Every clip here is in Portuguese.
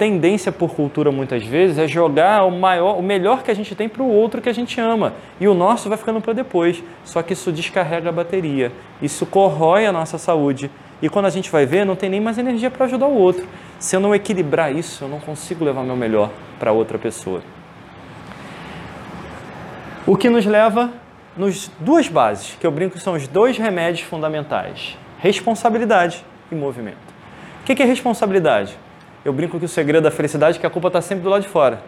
tendência por cultura muitas vezes é jogar o maior, o melhor que a gente tem para o outro que a gente ama e o nosso vai ficando para depois. Só que isso descarrega a bateria, isso corrói a nossa saúde e quando a gente vai ver não tem nem mais energia para ajudar o outro. Se eu não equilibrar isso, eu não consigo levar meu melhor para outra pessoa. O que nos leva nos duas bases, que eu brinco são os dois remédios fundamentais: responsabilidade e movimento. O que é responsabilidade? Eu brinco que o segredo da felicidade é que a culpa está sempre do lado de fora.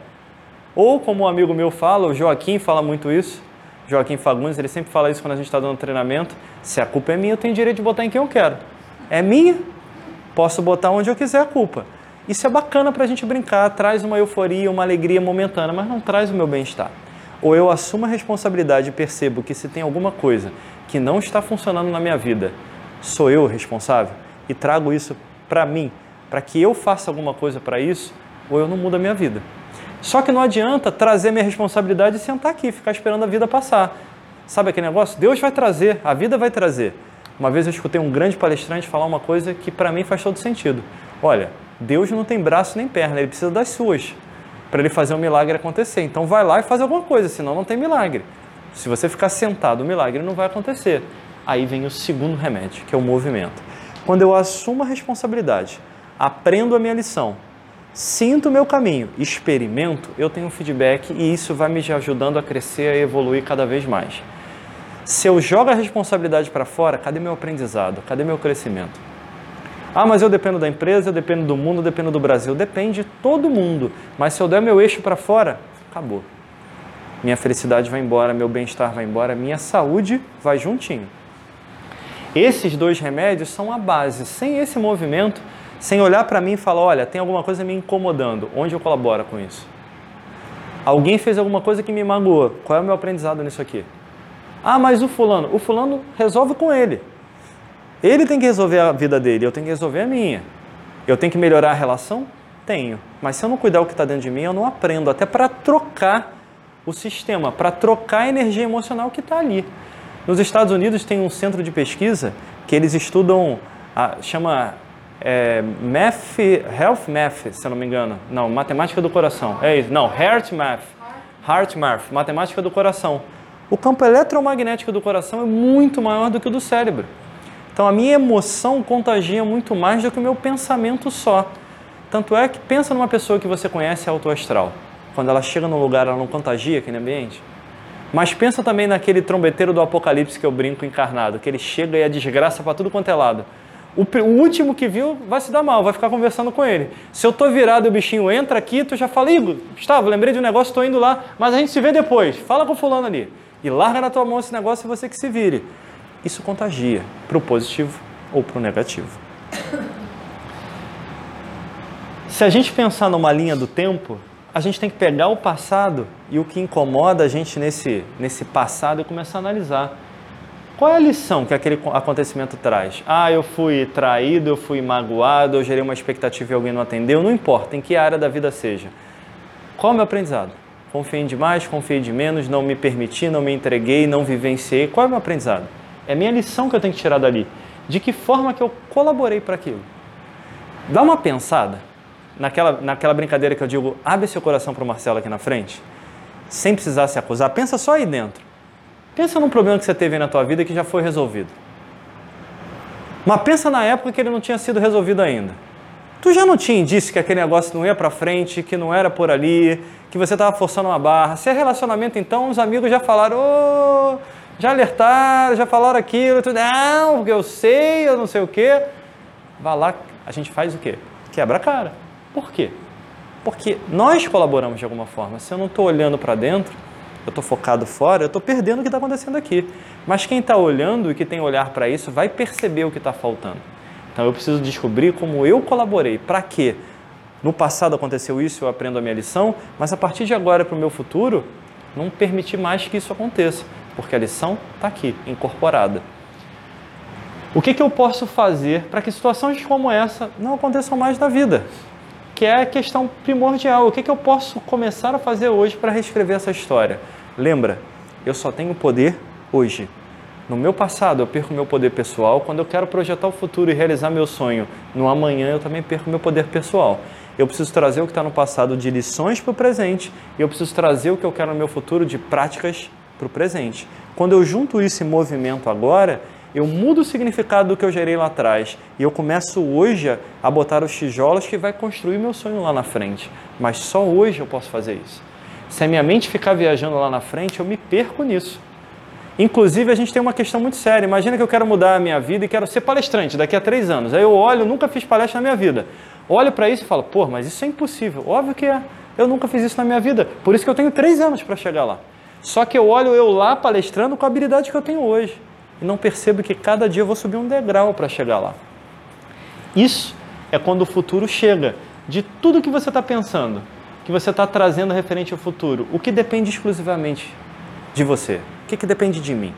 Ou, como um amigo meu fala, o Joaquim fala muito isso, Joaquim Fagundes, ele sempre fala isso quando a gente está dando treinamento: se a culpa é minha, eu tenho direito de botar em quem eu quero. É minha, posso botar onde eu quiser a culpa. Isso é bacana para a gente brincar, traz uma euforia, uma alegria momentânea, mas não traz o meu bem-estar. Ou eu assumo a responsabilidade e percebo que se tem alguma coisa que não está funcionando na minha vida, sou eu o responsável e trago isso para mim, para que eu faça alguma coisa para isso, ou eu não mudo a minha vida. Só que não adianta trazer minha responsabilidade e sentar aqui, ficar esperando a vida passar. Sabe aquele negócio? Deus vai trazer, a vida vai trazer. Uma vez eu escutei um grande palestrante falar uma coisa que para mim faz todo sentido. Olha, Deus não tem braço nem perna, ele precisa das suas para ele fazer um milagre acontecer. Então vai lá e faz alguma coisa, senão não tem milagre. Se você ficar sentado, o milagre não vai acontecer. Aí vem o segundo remédio, que é o movimento. Quando eu assumo a responsabilidade, aprendo a minha lição, sinto o meu caminho, experimento, eu tenho um feedback e isso vai me ajudando a crescer, a evoluir cada vez mais. Se eu jogo a responsabilidade para fora, cadê meu aprendizado? Cadê meu crescimento? Ah, mas eu dependo da empresa, eu dependo do mundo, eu dependo do Brasil. Depende todo mundo. Mas se eu der meu eixo para fora, acabou. Minha felicidade vai embora, meu bem-estar vai embora, minha saúde vai juntinho. Esses dois remédios são a base. Sem esse movimento, sem olhar para mim e falar, olha, tem alguma coisa me incomodando, onde eu colaboro com isso? Alguém fez alguma coisa que me magoou, qual é o meu aprendizado nisso aqui? Ah, mas o fulano, o fulano resolve com ele. Ele tem que resolver a vida dele, eu tenho que resolver a minha. Eu tenho que melhorar a relação? Tenho. Mas se eu não cuidar o que está dentro de mim, eu não aprendo. Até para trocar o sistema, para trocar a energia emocional que está ali. Nos Estados Unidos tem um centro de pesquisa que eles estudam, chama é, Math, Health Math, se eu não me engano. Não, Matemática do Coração. É isso. Não, Heart Math. Heart Math, Matemática do Coração. O campo eletromagnético do coração é muito maior do que o do cérebro. Então a minha emoção contagia muito mais do que o meu pensamento só. Tanto é que pensa numa pessoa que você conhece autoastral. Quando ela chega num lugar, ela não contagia aquele ambiente. Mas pensa também naquele trombeteiro do apocalipse que eu brinco encarnado, que ele chega e a desgraça para tudo quanto é lado. O, o, último que viu vai se dar mal, vai ficar conversando com ele. Se eu tô virado e o bichinho entra aqui, tu já fala, Igor, Gustavo, lembrei de um negócio, tô indo lá, mas a gente se vê depois. Fala com o fulano ali. E larga na tua mão esse negócio e você que se vire isso contagia para o positivo ou para o negativo. Se a gente pensar numa linha do tempo, a gente tem que pegar o passado e o que incomoda a gente nesse, nesse passado e começar a analisar. Qual é a lição que aquele acontecimento traz? Ah, eu fui traído, eu fui magoado, eu gerei uma expectativa e alguém não atendeu, não importa em que área da vida seja. Qual é o meu aprendizado? Confiei demais, confiei de menos, não me permiti, não me entreguei, não vivenciei. Qual é o meu aprendizado? É minha lição que eu tenho que tirar dali. De que forma que eu colaborei para aquilo? Dá uma pensada naquela, naquela brincadeira que eu digo, abre seu coração para o Marcelo aqui na frente, sem precisar se acusar. Pensa só aí dentro. Pensa num problema que você teve na tua vida que já foi resolvido. Mas pensa na época que ele não tinha sido resolvido ainda. Tu já não tinha indício que aquele negócio não ia para frente, que não era por ali, que você estava forçando uma barra. Se é relacionamento, então, os amigos já falaram, oh, já alertaram, já falaram aquilo, tudo, não, porque eu sei, eu não sei o quê. Vá lá, a gente faz o quê? Quebra a cara. Por quê? Porque nós colaboramos de alguma forma. Se eu não estou olhando para dentro, eu estou focado fora, eu estou perdendo o que está acontecendo aqui. Mas quem está olhando e que tem olhar para isso vai perceber o que está faltando. Então eu preciso descobrir como eu colaborei. Para quê? No passado aconteceu isso, eu aprendo a minha lição, mas a partir de agora para o meu futuro, não permitir mais que isso aconteça porque a lição está aqui, incorporada. O que, que eu posso fazer para que situações como essa não aconteçam mais na vida? Que é a questão primordial. O que, que eu posso começar a fazer hoje para reescrever essa história? Lembra, eu só tenho poder hoje. No meu passado, eu perco meu poder pessoal. Quando eu quero projetar o futuro e realizar meu sonho no amanhã, eu também perco meu poder pessoal. Eu preciso trazer o que está no passado de lições para o presente e eu preciso trazer o que eu quero no meu futuro de práticas para o presente. Quando eu junto isso em movimento agora, eu mudo o significado do que eu gerei lá atrás e eu começo hoje a botar os tijolos que vai construir meu sonho lá na frente. Mas só hoje eu posso fazer isso. Se a minha mente ficar viajando lá na frente, eu me perco nisso. Inclusive, a gente tem uma questão muito séria. Imagina que eu quero mudar a minha vida e quero ser palestrante daqui a três anos. Aí eu olho, nunca fiz palestra na minha vida. Olho para isso e falo, pô, mas isso é impossível. Óbvio que é. Eu nunca fiz isso na minha vida. Por isso que eu tenho três anos para chegar lá. Só que eu olho eu lá palestrando com a habilidade que eu tenho hoje. E não percebo que cada dia eu vou subir um degrau para chegar lá. Isso é quando o futuro chega. De tudo que você está pensando, que você está trazendo referente ao futuro, o que depende exclusivamente de você? O que, que depende de mim?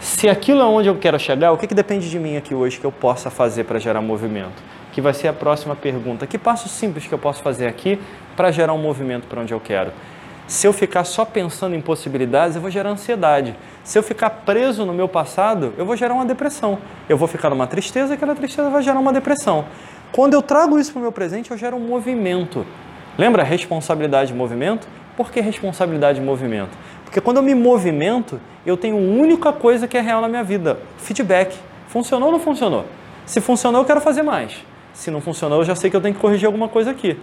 Se aquilo é onde eu quero chegar, o que, que depende de mim aqui hoje que eu possa fazer para gerar movimento? Que vai ser a próxima pergunta. Que passo simples que eu posso fazer aqui para gerar um movimento para onde eu quero? Se eu ficar só pensando em possibilidades, eu vou gerar ansiedade. Se eu ficar preso no meu passado, eu vou gerar uma depressão. Eu vou ficar numa tristeza, e aquela tristeza vai gerar uma depressão. Quando eu trago isso para o meu presente, eu gero um movimento. Lembra responsabilidade e movimento? Por que responsabilidade e movimento? Porque quando eu me movimento, eu tenho uma única coisa que é real na minha vida: feedback. Funcionou ou não funcionou? Se funcionou, eu quero fazer mais. Se não funcionou, eu já sei que eu tenho que corrigir alguma coisa aqui.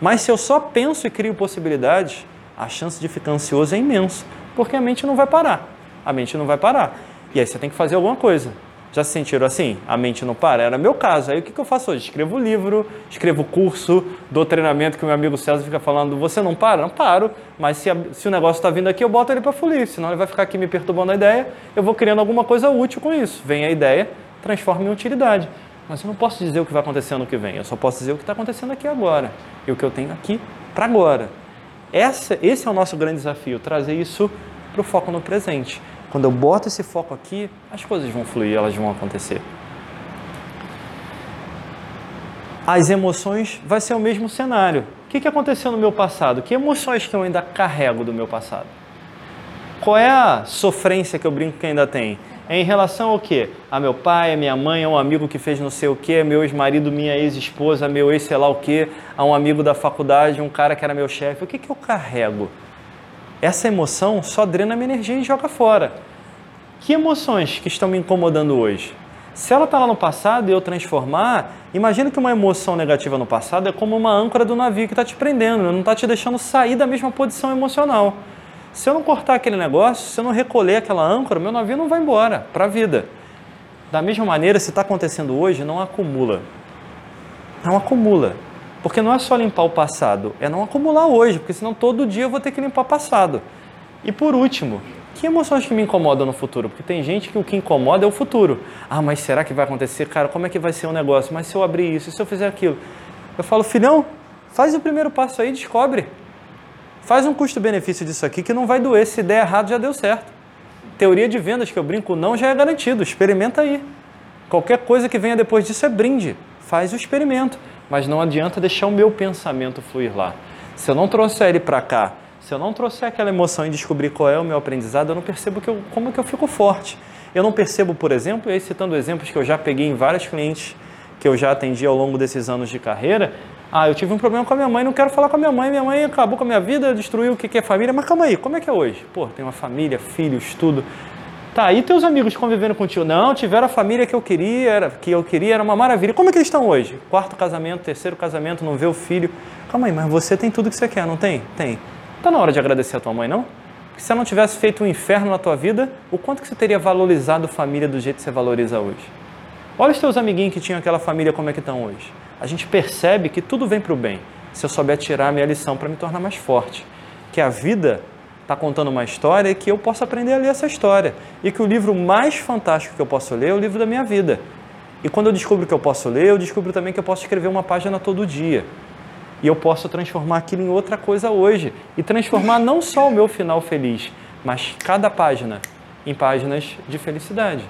Mas se eu só penso e crio possibilidades, a chance de ficar ansioso é imensa, porque a mente não vai parar. A mente não vai parar. E aí você tem que fazer alguma coisa. Já se sentiram assim? A mente não para? Era meu caso. Aí o que, eu faço hoje? Escrevo livro, escrevo curso, dou treinamento que o meu amigo César fica falando, você não para? Não paro. Mas se, a, se o negócio está vindo aqui, eu boto ele para fluir. Senão ele vai ficar aqui me perturbando a ideia. Eu vou criando alguma coisa útil com isso. Vem a ideia, transforma em utilidade. Mas eu não posso dizer o que vai acontecer no que vem. Eu só posso dizer o que está acontecendo aqui agora. E o que eu tenho aqui para agora. Essa, esse é o nosso grande desafio, trazer isso para o foco no presente. Quando eu boto esse foco aqui, as coisas vão fluir, elas vão acontecer. As emoções vai ser o mesmo cenário. O que, que aconteceu no meu passado? Que emoções que eu ainda carrego do meu passado? Qual é a sofrência que eu brinco que ainda tem? É em relação ao quê? A meu pai, a minha mãe, a um amigo que fez não sei o quê, meu ex-marido, minha ex-esposa, meu ex sei lá o quê, a um amigo da faculdade, um cara que era meu chefe. O que, que eu carrego? essa emoção só drena minha energia e joga fora. Que emoções que estão me incomodando hoje? Se ela está lá no passado e eu transformar, imagina que uma emoção negativa no passado é como uma âncora do navio que está te prendendo, não está te deixando sair da mesma posição emocional. Se eu não cortar aquele negócio, se eu não recolher aquela âncora, meu navio não vai embora para a vida. Da mesma maneira, se está acontecendo hoje, não acumula. Não acumula. Porque não é só limpar o passado, é não acumular hoje, porque senão todo dia eu vou ter que limpar o passado. E por último, que emoções que me incomodam no futuro? Porque tem gente que o que incomoda é o futuro. Ah, mas será que vai acontecer? Cara, como é que vai ser o negócio? Mas se eu abrir isso, se eu fizer aquilo? Eu falo, filhão, faz o primeiro passo aí, descobre. Faz um custo-benefício disso aqui que não vai doer. Se der errado, já deu certo. Teoria de vendas que eu brinco não já é garantido. Experimenta aí. Qualquer coisa que venha depois disso é brinde. Faz o experimento mas não adianta deixar o meu pensamento fluir lá. Se eu não trouxer ele para cá, se eu não trouxer aquela emoção e descobrir qual é o meu aprendizado, eu não percebo que eu, como que eu fico forte. Eu não percebo, por exemplo, e aí citando exemplos que eu já peguei em vários clientes que eu já atendi ao longo desses anos de carreira, ah, eu tive um problema com a minha mãe, não quero falar com a minha mãe, minha mãe acabou com a minha vida, destruiu o que é família, mas calma aí, como é que é hoje? Pô, tem uma família, filhos, tudo. Tá, e teus amigos convivendo contigo? Não, tiveram a família que eu queria, era, que eu queria, era uma maravilha. Como é que eles estão hoje? Quarto casamento, terceiro casamento, não vê o filho. Calma aí, mas você tem tudo que você quer, não tem? Tem. Tá na hora de agradecer a tua mãe, não? Porque se ela não tivesse feito um inferno na tua vida, o quanto que você teria valorizado família do jeito que você valoriza hoje? Olha os teus amiguinhos que tinham aquela família como é que estão hoje. A gente percebe que tudo vem para o bem, se eu souber tirar a minha lição para me tornar mais forte. Que a vida está contando uma história e que eu posso aprender a ler essa história. E que o livro mais fantástico que eu posso ler é o livro da minha vida. E quando eu descubro que eu posso ler, eu descubro também que eu posso escrever uma página todo dia. E eu posso transformar aquilo em outra coisa hoje. E transformar não só o meu final feliz, mas cada página em páginas de felicidade.